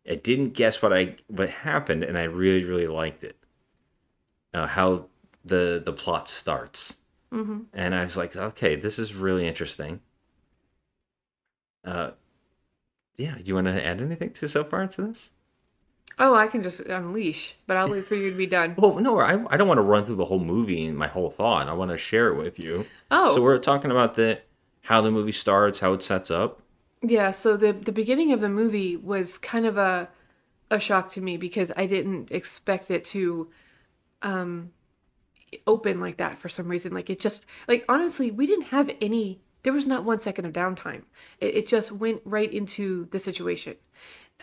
I didn't guess what I what happened, and I really really liked it. uh, how the the plot starts, Mhm. and I was like, okay, this is really interesting. Uh, yeah, do you want to add anything to so far to this? Oh, I can just unleash, but I'll wait for you to be done. Well, no, I, I don't want to run through the whole movie and my whole thought. I want to share it with you. Oh. so we're talking about the how the movie starts, how it sets up. Yeah, so the the beginning of the movie was kind of a a shock to me because I didn't expect it to um open like that for some reason. Like it just like honestly, we didn't have any there was not one second of downtime. It, it just went right into the situation.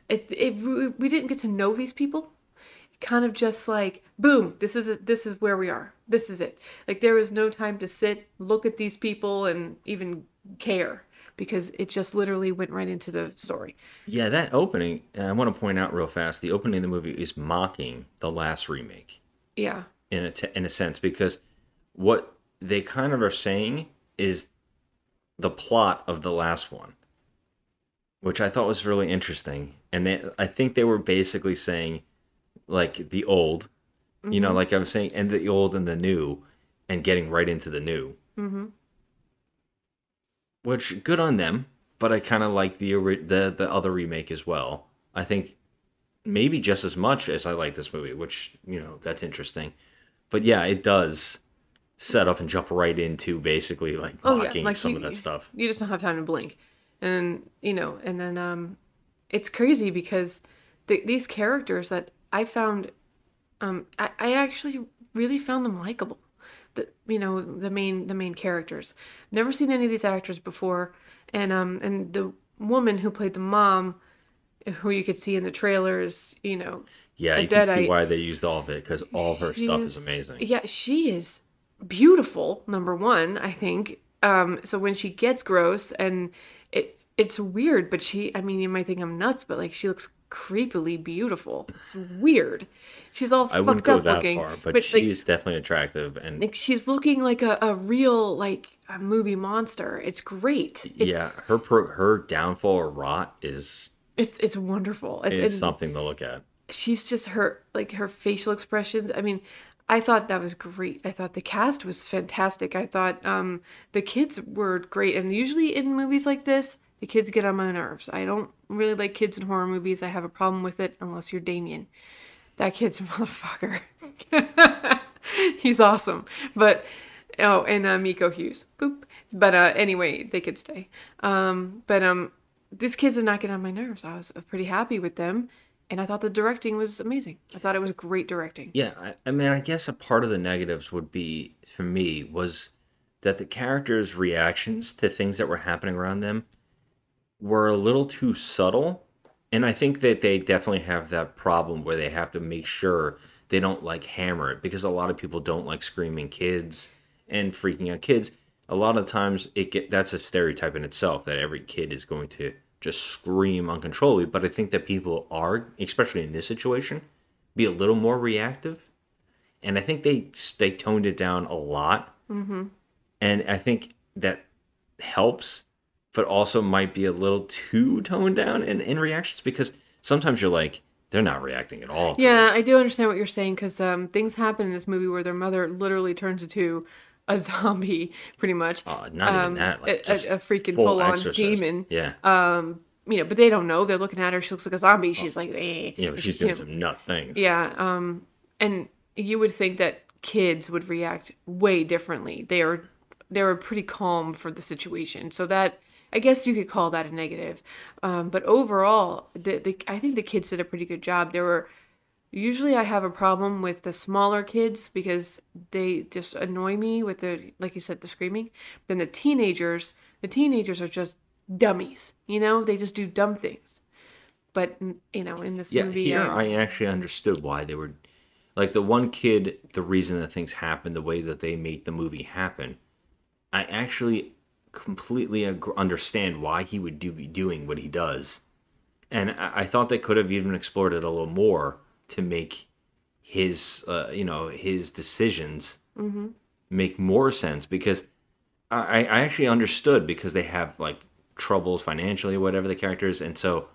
It, it we didn't get to know these people. Kind of just like boom, this is it, this is where we are. This is it. Like there was no time to sit, look at these people, and even care because it just literally went right into the story. Yeah, that opening, I want to point out real fast, the opening of the movie is mocking the last remake Yeah. In a, t- in a sense because what they kind of are saying is the plot of the last one, which I thought was really interesting. And they, I think they were basically saying, like, the old, you know, Mhm. like I was saying, and the old and the new, and getting right into the new. Mm-hmm. which good on them. But I kind of like the the the other remake as well. I think maybe just as much as I like this movie, which you know that's interesting. But yeah, it does set up and jump right into basically like Oh mocking yeah, like some you, of that stuff. You just don't have time to blink, and you know, and then um, it's crazy because the, these characters that I found, um, I, I actually really found them likable. The you know the main the main characters. Never seen any of these actors before, and um and the woman who played the mom, who you could see in the trailers, you know. Yeah, you can see why they used all of it because all her stuff is amazing. Yeah, she is beautiful. Number one, I think. Um, so when she gets gross, and it it's weird, but she, I mean, you might think I'm nuts, but like she looks creepily beautiful. It's weird. She's all I wouldn't fucked go up that looking, far, but, like, she's definitely attractive and like she's looking like a, a real like a movie monster. It's great. It's, yeah, her pro- her downfall or rot is it's it's wonderful. It's, and- something to look at. she's just her like her facial expressions. I mean i thought that was great. I thought the cast was fantastic. I thought um the kids were great. And usually in movies like this the kids get on my nerves. I don't really like kids in horror movies. I have a problem with it unless you're damien. That kid's a motherfucker. He's awesome. But oh and uh, miko hughes. Boop. But uh anyway they could stay. Um but um these kids are not getting on my nerves i was pretty happy with them and I thought the directing was amazing. I thought it was great directing. Yeah, I, I mean, I guess a part of the negatives would be for me was that the characters' reactions to things that were happening around them were a little too subtle, and I think that they definitely have that problem where they have to make sure they don't like hammer it because a lot of people don't like screaming kids and freaking out kids. A lot of times, it get that's a stereotype in itself that every kid is going to just scream uncontrollably. But I think that people are, especially in this situation, be a little more reactive, and I think they they toned it down a lot, Mm-hmm. and I think that helps, but also might be a little too toned down in, in reactions because sometimes you're like they're not reacting at all. Yeah, this. I do understand what you're saying because um, things happen in this movie where their mother literally turns into a zombie, pretty much. Uh, not even Um, that, like, a, a, freaking full on demon. Yeah. Um, you know, but they don't know. They're looking at her. She looks like a zombie. She's like, eh. Yeah, but She she's doing can't- some nut things. Yeah, um, and you would think that kids would react way differently. They are they were pretty calm for the situation, so that I guess you could call that a negative. Um, but overall, the, the I think the kids did a pretty good job. There were usually I have a problem with the smaller kids because they just annoy me with the like you said the screaming. Then the teenagers, the teenagers are just dummies. You know, they just do dumb things. But you know, in this Yeah, movie, here I- I actually understood why they were like the one kid. The reason that things happen the way that they make the movie happen, I actually completely understand why he would do be doing what he does, and I, I thought they could have even explored it a little more to make his, uh, you know, his decisions Mhm. make more sense because I, I actually understood because they have like troubles financially or whatever the characters, and so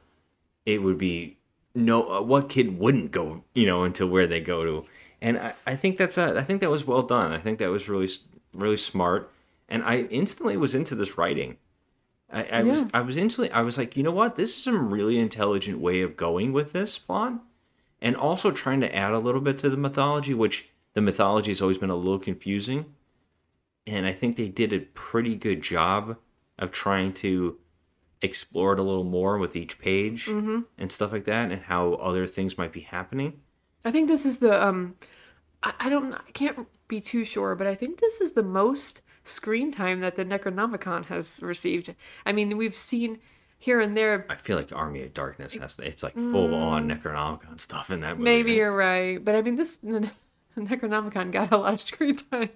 it would be no uh, what kid wouldn't go you know into where they go to and I, I think that's a, I think that was well done. I think that was really really smart, and I instantly was into this writing. I, I was I was instantly I was like, you know what, this is some really intelligent way of going with this plot, and also trying to add a little bit to the mythology, which the mythology has always been a little confusing, and I think they did a pretty good job of trying to explore it a little more with each page and stuff like that, and how other things might be happening. I think this is the um I, I don't I can't be too sure, but I think this is the most screen time that the Necronomicon has received. I mean, we've seen here and there I feel like Army of Darkness has it's like full on Necronomicon stuff in that movie. maybe man. you're right, but I mean this the Necronomicon got a lot of screen time.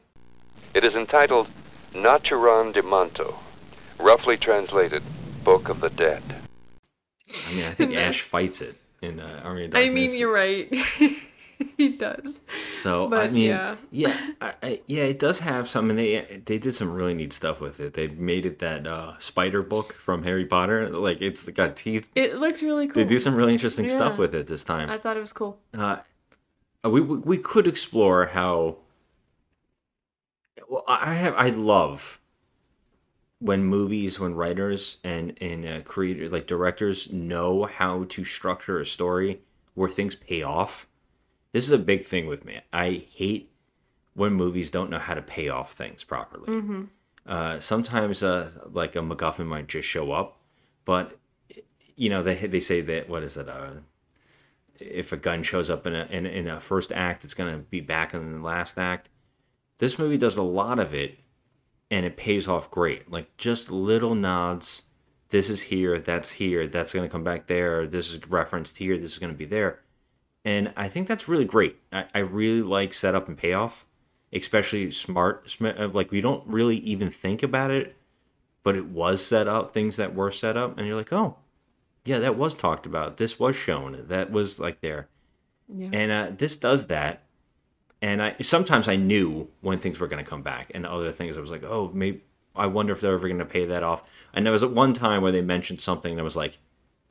It is entitled Naturom Demonto, roughly translated Book of the Dead. I mean, I think Ash fights it in uh, Army of Darkness. I mean, you're right. he does. So I mean, yeah. yeah, I, I, yeah, it does have some, and they they did some really neat stuff with it. They made it that uh, spider book from Harry Potter, like it's got teeth. It looks really cool. They do some really interesting stuff with it this time. I thought it was cool. uh, we we we could explore how. Well, I have I love when movies, when writers and and uh, creators like directors know how to structure a story where things pay off. This is a big thing with me. I hate when movies don't know how to pay off things properly. Uh, sometimes, uh, like a MacGuffin might just show up, but you know they they say that what is it? Uh, if a gun shows up in a in, in a first act, it's gonna be back in the last act. This movie does a lot of it, and it pays off great. Like just little nods. This is here. That's here. That's gonna come back there. This is referenced here. This is gonna be there, and I think that's really great. I, I really like setup and payoff, especially smart. sm- uh, Like we don't really even think about it, but it was set up. Things that were set up, and you're like, oh, yeah, that was talked about. This was shown. That was like there. Yeah. And uh, this does that. And I sometimes I knew when things were going to come back, and other things I was like, oh, maybe I wonder if they're ever going to pay that off. And there was at one time where they mentioned something that was like,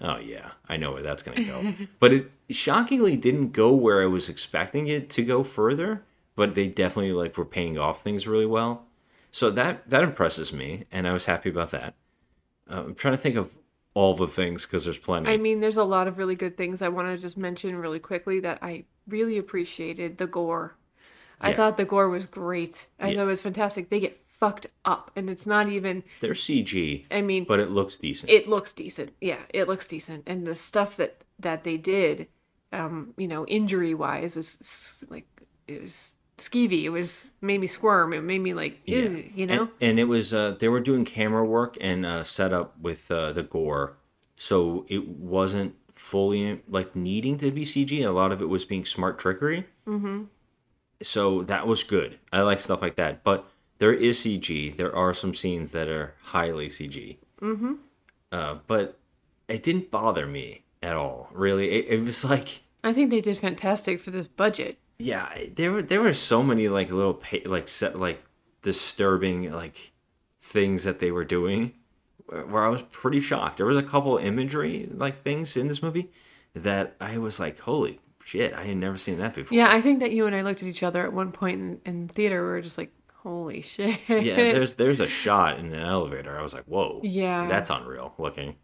oh yeah, I know where that's going to go. but it shockingly didn't go where I was expecting it to go further. But they definitely like were paying off things really well. So that that impresses me, and I was happy about that. Uh, I'm trying to think of all the things because there's plenty. I mean, there's a lot of really good things I want to just mention really quickly that I really appreciated the gore. I Yeah. thought the gore was great. I Yeah. thought it was fantastic. They get fucked up, and it's not even. They're CG, I mean, but it looks decent. it looks decent. Yeah, it looks decent, and the stuff that that they did, um, you know, injury wise, was like it was skeevy. It was made me squirm. It made me like, ew, you know. and, and it was uh, they were doing camera work and uh, setup with uh, the gore, so it wasn't fully like needing to be CG. A lot of it was being smart trickery. mm-hmm. So that was good. I like stuff like that, but there is CG. There are some scenes that are highly CG. Mm-hmm. Uh, but it didn't bother me at all. Really, it, it was like I think they did fantastic for this budget. yeah, there were there were so many like little pa- like set like disturbing like things that they were doing where where I was pretty shocked. There was a couple imagery like things in this movie that I was like, holy shit, I had never seen that before. Yeah, I think that you and I looked at each other at one point in, in theater. We were just like, "Holy shit!" yeah. There's there's a shot in an elevator. I was like, whoa, Yeah. that's unreal looking.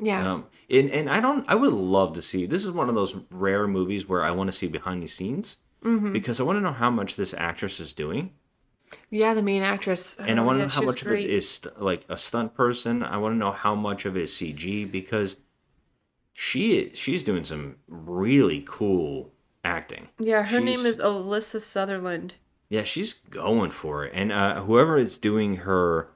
yeah, Um, and and I don't. I would love to see. This is one of those rare movies where I want to see behind the scenes Mhm. because I want to know how much this actress is doing, yeah. The main actress, and I want to know how much of it great. is st- like a stunt person. I want to know how much of it is CG because she is, she's doing some really cool acting. Yeah, her name is Alyssa Sutherland. Yeah, she's going for it. And uh, whoever is doing her,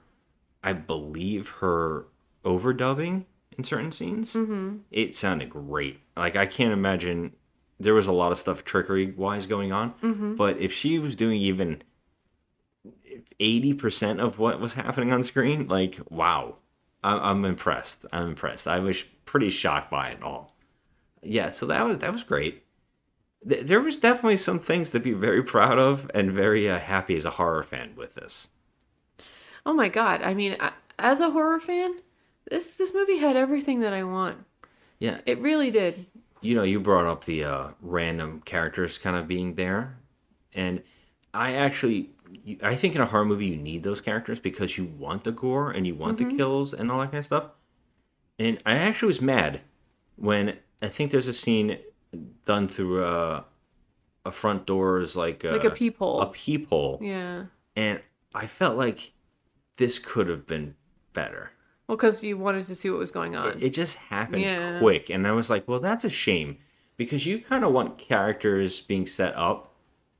I believe her overdubbing in certain scenes, Mhm. it sounded great. Like I can't imagine there was a lot of stuff trickery wise going on, Mhm. but if she was doing even eighty percent of what was happening on screen, like wow, I- I'm impressed. I'm impressed. I was pretty shocked by it all. Yeah, so that was that was great th- there was definitely some things to be very proud of and very uh, happy as a horror fan with this. Oh my god! I mean, I, as a horror fan, this this movie had everything that I want. Yeah, It really did. you know, you brought up the uh, random characters kind of being there. And I actually, I think in a horror movie you need those characters because you want the gore and you want Mhm. the kills and all that kind of stuff. And I actually was mad when I think there's a scene done through a, a front doors like Like a peephole. a peephole, Yeah. and I felt like this could have been better. Well, because you wanted to see what was going on. It, it just happened Yeah. quick, and I was like, well, that's a shame because you kind of want characters being set up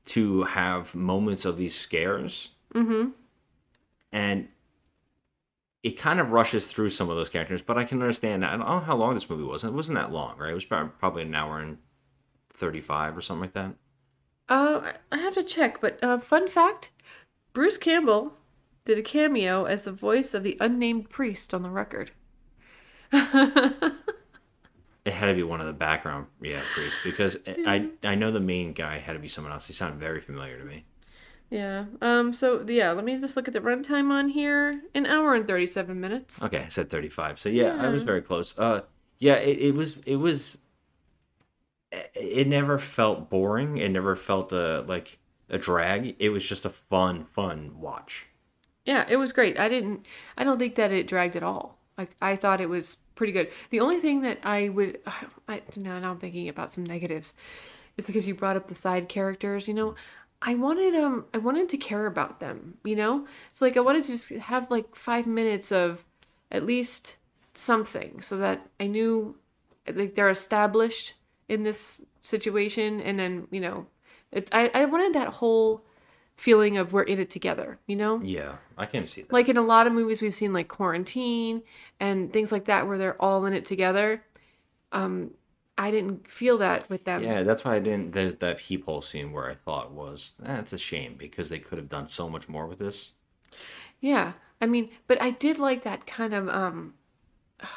to have moments of these scares, mm-hmm. and it kind of rushes through some of those characters. But I can understand. I don't know how long this movie was. It wasn't that long, right? It was probably an hour and thirty-five or something like that. Uh, I have to check, but uh, fun fact: Bruce Campbell did a cameo as the voice of the unnamed priest on the record. It had to be one of the background, yeah, priests because I I know the main guy had to be someone else. He sounded very familiar to me. Yeah. Um. So yeah, let me just look at the runtime on here. An hour and thirty-seven minutes. Okay, I said 35. So yeah, I was very close. Uh yeah, it, it was it was it never felt boring. It never felt uh, like a drag. It was just a fun fun watch. Yeah, it was great. I didn't. I don't think that it dragged at all. Like I thought it was pretty good. The only thing that I would, I now now I'm thinking about some negatives. It's because you brought up the side characters. You know, I wanted um I wanted to care about them. You know, so like I wanted to just have like five minutes of at least something so that I knew like they're established in this situation, and then you know, it's I I wanted that whole feeling of we're in it together. You know. Yeah, I can see that. Like in a lot of movies we've seen like Quarantine and things like that where they're all in it together. Um I didn't feel that with them. Yeah, that's why I didn't. There's that peephole scene where I thought was that's a shame because they could have done so much more with this. Yeah. I mean, but I did like that kind of um I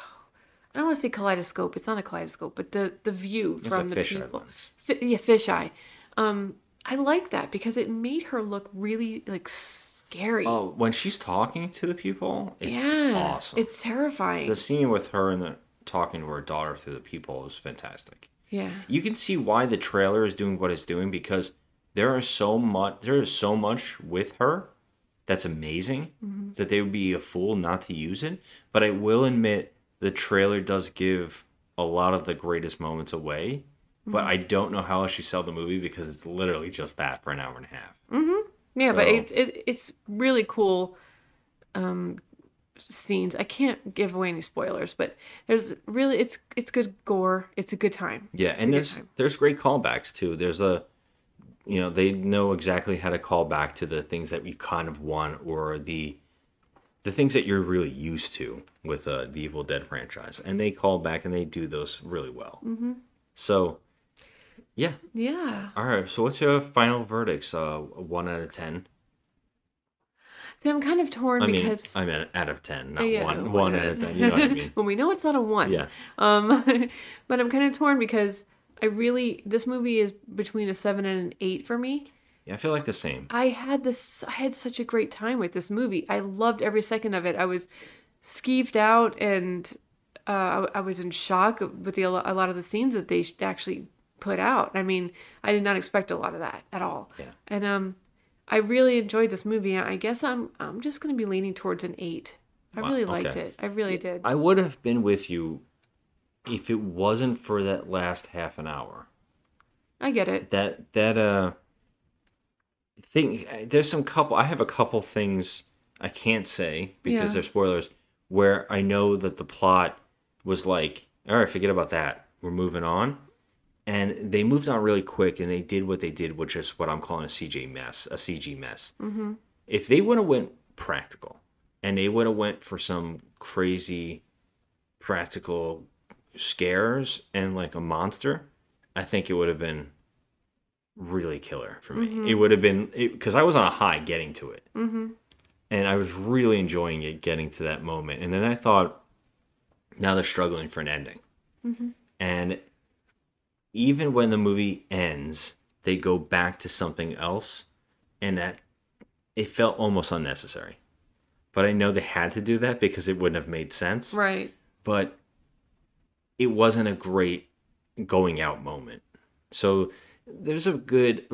don't want to say kaleidoscope. It's not a kaleidoscope, but the the view It's from the fisheye people. lens. Fi- yeah, fisheye. Um I like that because it made her look really like scary. Oh, when she's talking to the people, it's yeah. awesome. It's terrifying. the scene with her and the talking to her daughter through the peephole is fantastic. yeah. you can see why the trailer is doing what it's doing because there is so much there is so much with her that's amazing Mhm. that they would be a fool not to use it but i will admit the trailer does give a lot of the greatest moments away but Mhm. i don't know how else you sell the movie because it's literally just that for an hour and a half Mm-hmm. Yeah, but So- it, it it's really cool um scenes. I can't give away any spoilers, but there's really it's it's good gore. It's a good time. Yeah, It's and there's there's great callbacks too. There's a you know, they know exactly how to call back to the things that we kind of want or the the things that you're really used to with uh, the Evil Dead franchise. And they call back and they do those really well. Mm-hmm. So yeah. Yeah. All right. So what's your final verdicts? Uh, one out of ten. See, I'm kind of torn I mean, because I mean, out of ten, not Yeah, one. One out of ten. You know what I mean? well, we know it's not a one. Yeah. Um, but I'm kind of torn because I really this movie is between a seven and an eight for me. Yeah, I feel like the same. I had this I had such a great time with this movie. I loved every second of it. I was skeeved out and uh, I, I was in shock with the, a lot of the scenes that they actually put out. I mean, I did not expect a lot of that at all. Yeah. And um, I really enjoyed this movie. I guess I'm I'm just gonna be leaning towards an eight. I Wow, really liked okay. it. I really did. I would have been with you if it wasn't for that last half an hour. I get it. That that uh thing there's some couple I have a couple things I can't say because Yeah. they're spoilers where I know that the plot was like, all right, forget about that. We're moving on. And they moved on really quick and they did what they did, which is what I'm calling a CJ mess, a CG mess. Mm-hmm. If they would have went practical and they would have went for some crazy practical scares and like a monster, I think it would have been really killer for me. Mhm. It would have been because I was on a high getting to it, Mm-hmm. and I was really enjoying it getting to that moment. And then I thought, now they're struggling for an ending, Mm-hmm. and even when the movie ends, they go back to something else, and that it felt almost unnecessary. But I know they had to do that because it wouldn't have made sense Right. but it wasn't a great going out moment. So there's a good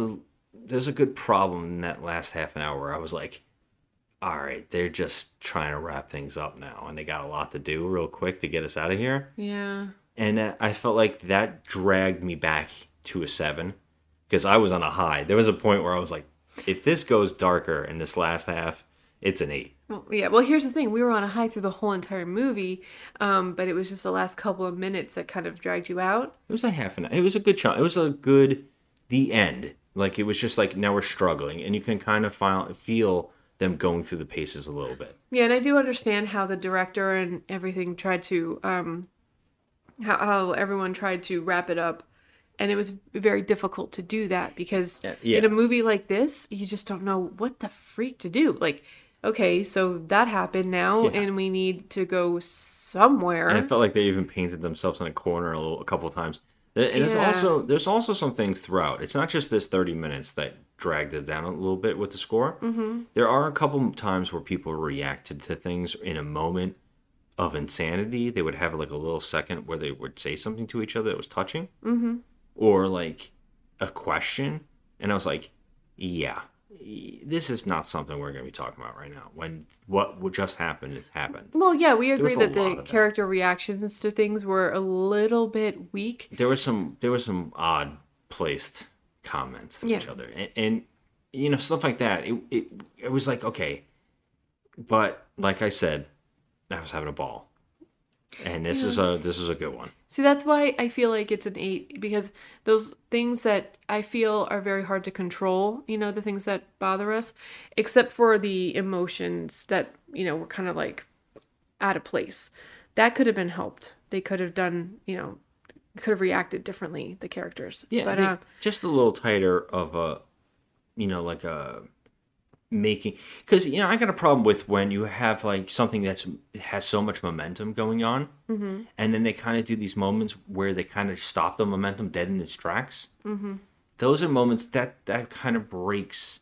there's a good problem in that last half an hour where I was like, all right, they're just trying to wrap things up now, and they got a lot to do real quick to get us out of here. Yeah. And I felt like that dragged me back to a seven because I was on a high. There was a point where I was like, if this goes darker in this last half, it's an eight. Well, yeah. Well, here's the thing: we were on a high through the whole entire movie, um, but it was just the last couple of minutes that kind of dragged you out. It was a half an. It was a good chunk. It was a good. The end. Like it was just like now we're struggling, and you can kind of feel feel them going through the paces a little bit. Yeah, and I do understand how the director and everything tried to, um, how, how everyone tried to wrap it up. And it was very difficult to do that because yeah. in a movie like this, you just don't know what the freak to do. Like, okay, so that happened now, Yeah. and we need to go somewhere. And I felt like they even painted themselves in a corner a little, a couple of times. And there's also there's also some things throughout. It's not just this 30 minutes that dragged it down a little bit with the score. Mhm. There are a couple times where people reacted to things in a moment of insanity. They would have like a little second where they would say something to each other that was touching, mm-hmm. or like a question, and I was like, yeah. This is not something we're going to be talking about right now. When what would just happened happened. Well, yeah, we agree that the of that. character reactions to things were a little bit weak. there was some there was some odd placed comments to each other and, and you know stuff like that it, it it was like okay but like i said i was having a ball and this is a this is a good one See, that's why I feel like it's an eight because those things that I feel are very hard to control, you know, the things that bother us, except for the emotions that, you know, were kind of like out of place. That could have been helped. They could have done, you know, could have reacted differently, the characters. yeah But, uh, just a little tighter of a you know like a making because you know i got a problem with when you have like something that's has so much momentum going on mhm, and then they kind of do these moments where they kind of stop the momentum dead in its tracks mhm. those are moments that that kind of breaks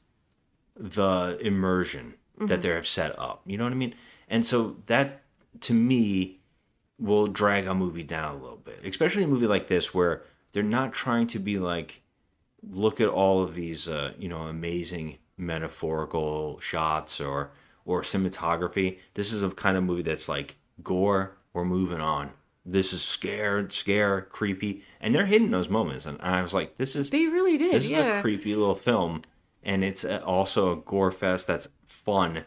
the immersion that Mhm. they have set up you know what i mean and so that to me will drag a movie down a little bit especially a movie like this where they're not trying to be like look at all of these uh, you know amazing metaphorical shots or or cinematography. This is a kind of movie that's like gore. We're moving on. This is scared scare creepy. And they're hitting those moments. And i was like this is They really did, this is a creepy little film. And it's uh, also a gore fest that's fun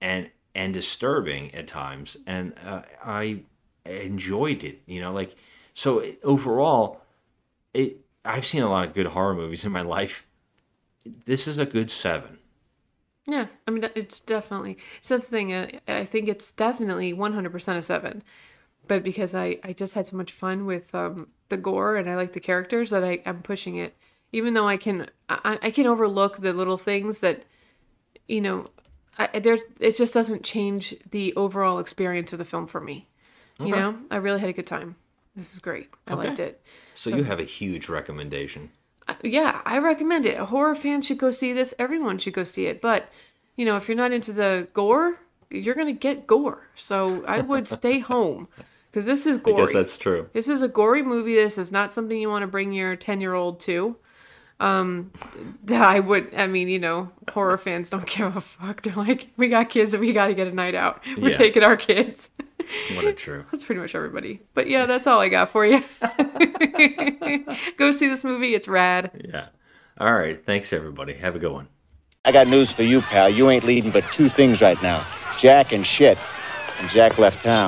and and disturbing at times. And uh, i enjoyed it you know like so it- overall it i've seen a lot of good horror movies in my life this is a good seven Yeah, I mean it's definitely. So that's the thing. uh, I think it's definitely one hundred percent a seven, but because I I just had so much fun with um the gore and I like the characters that I I'm pushing it. Even though I can I I can overlook the little things that, you know, I there it just doesn't change the overall experience of the film for me. You know, I really had a good time. This is great. I Okay. liked it. so, you have a huge recommendation yeah, I recommend it. Horror fans should go see this. Everyone should go see it. But, you know, if you're not into the gore, you're going to get gore. So I would stay home because this is i gory. guess that's true This is a gory movie. This is not something you want to bring your 10 year old to. Um, I would, I mean, you know, horror fans don't give a fuck. They're like, we got kids and we got to get a night out. We're Yeah. taking our kids. what a true That's pretty much everybody. But yeah, that's all I got for you. Go see this movie. It's rad. yeah all right thanks everybody have a good one I got news for you, pal. You ain't leading but two things right now Jack and shit. And Jack left town.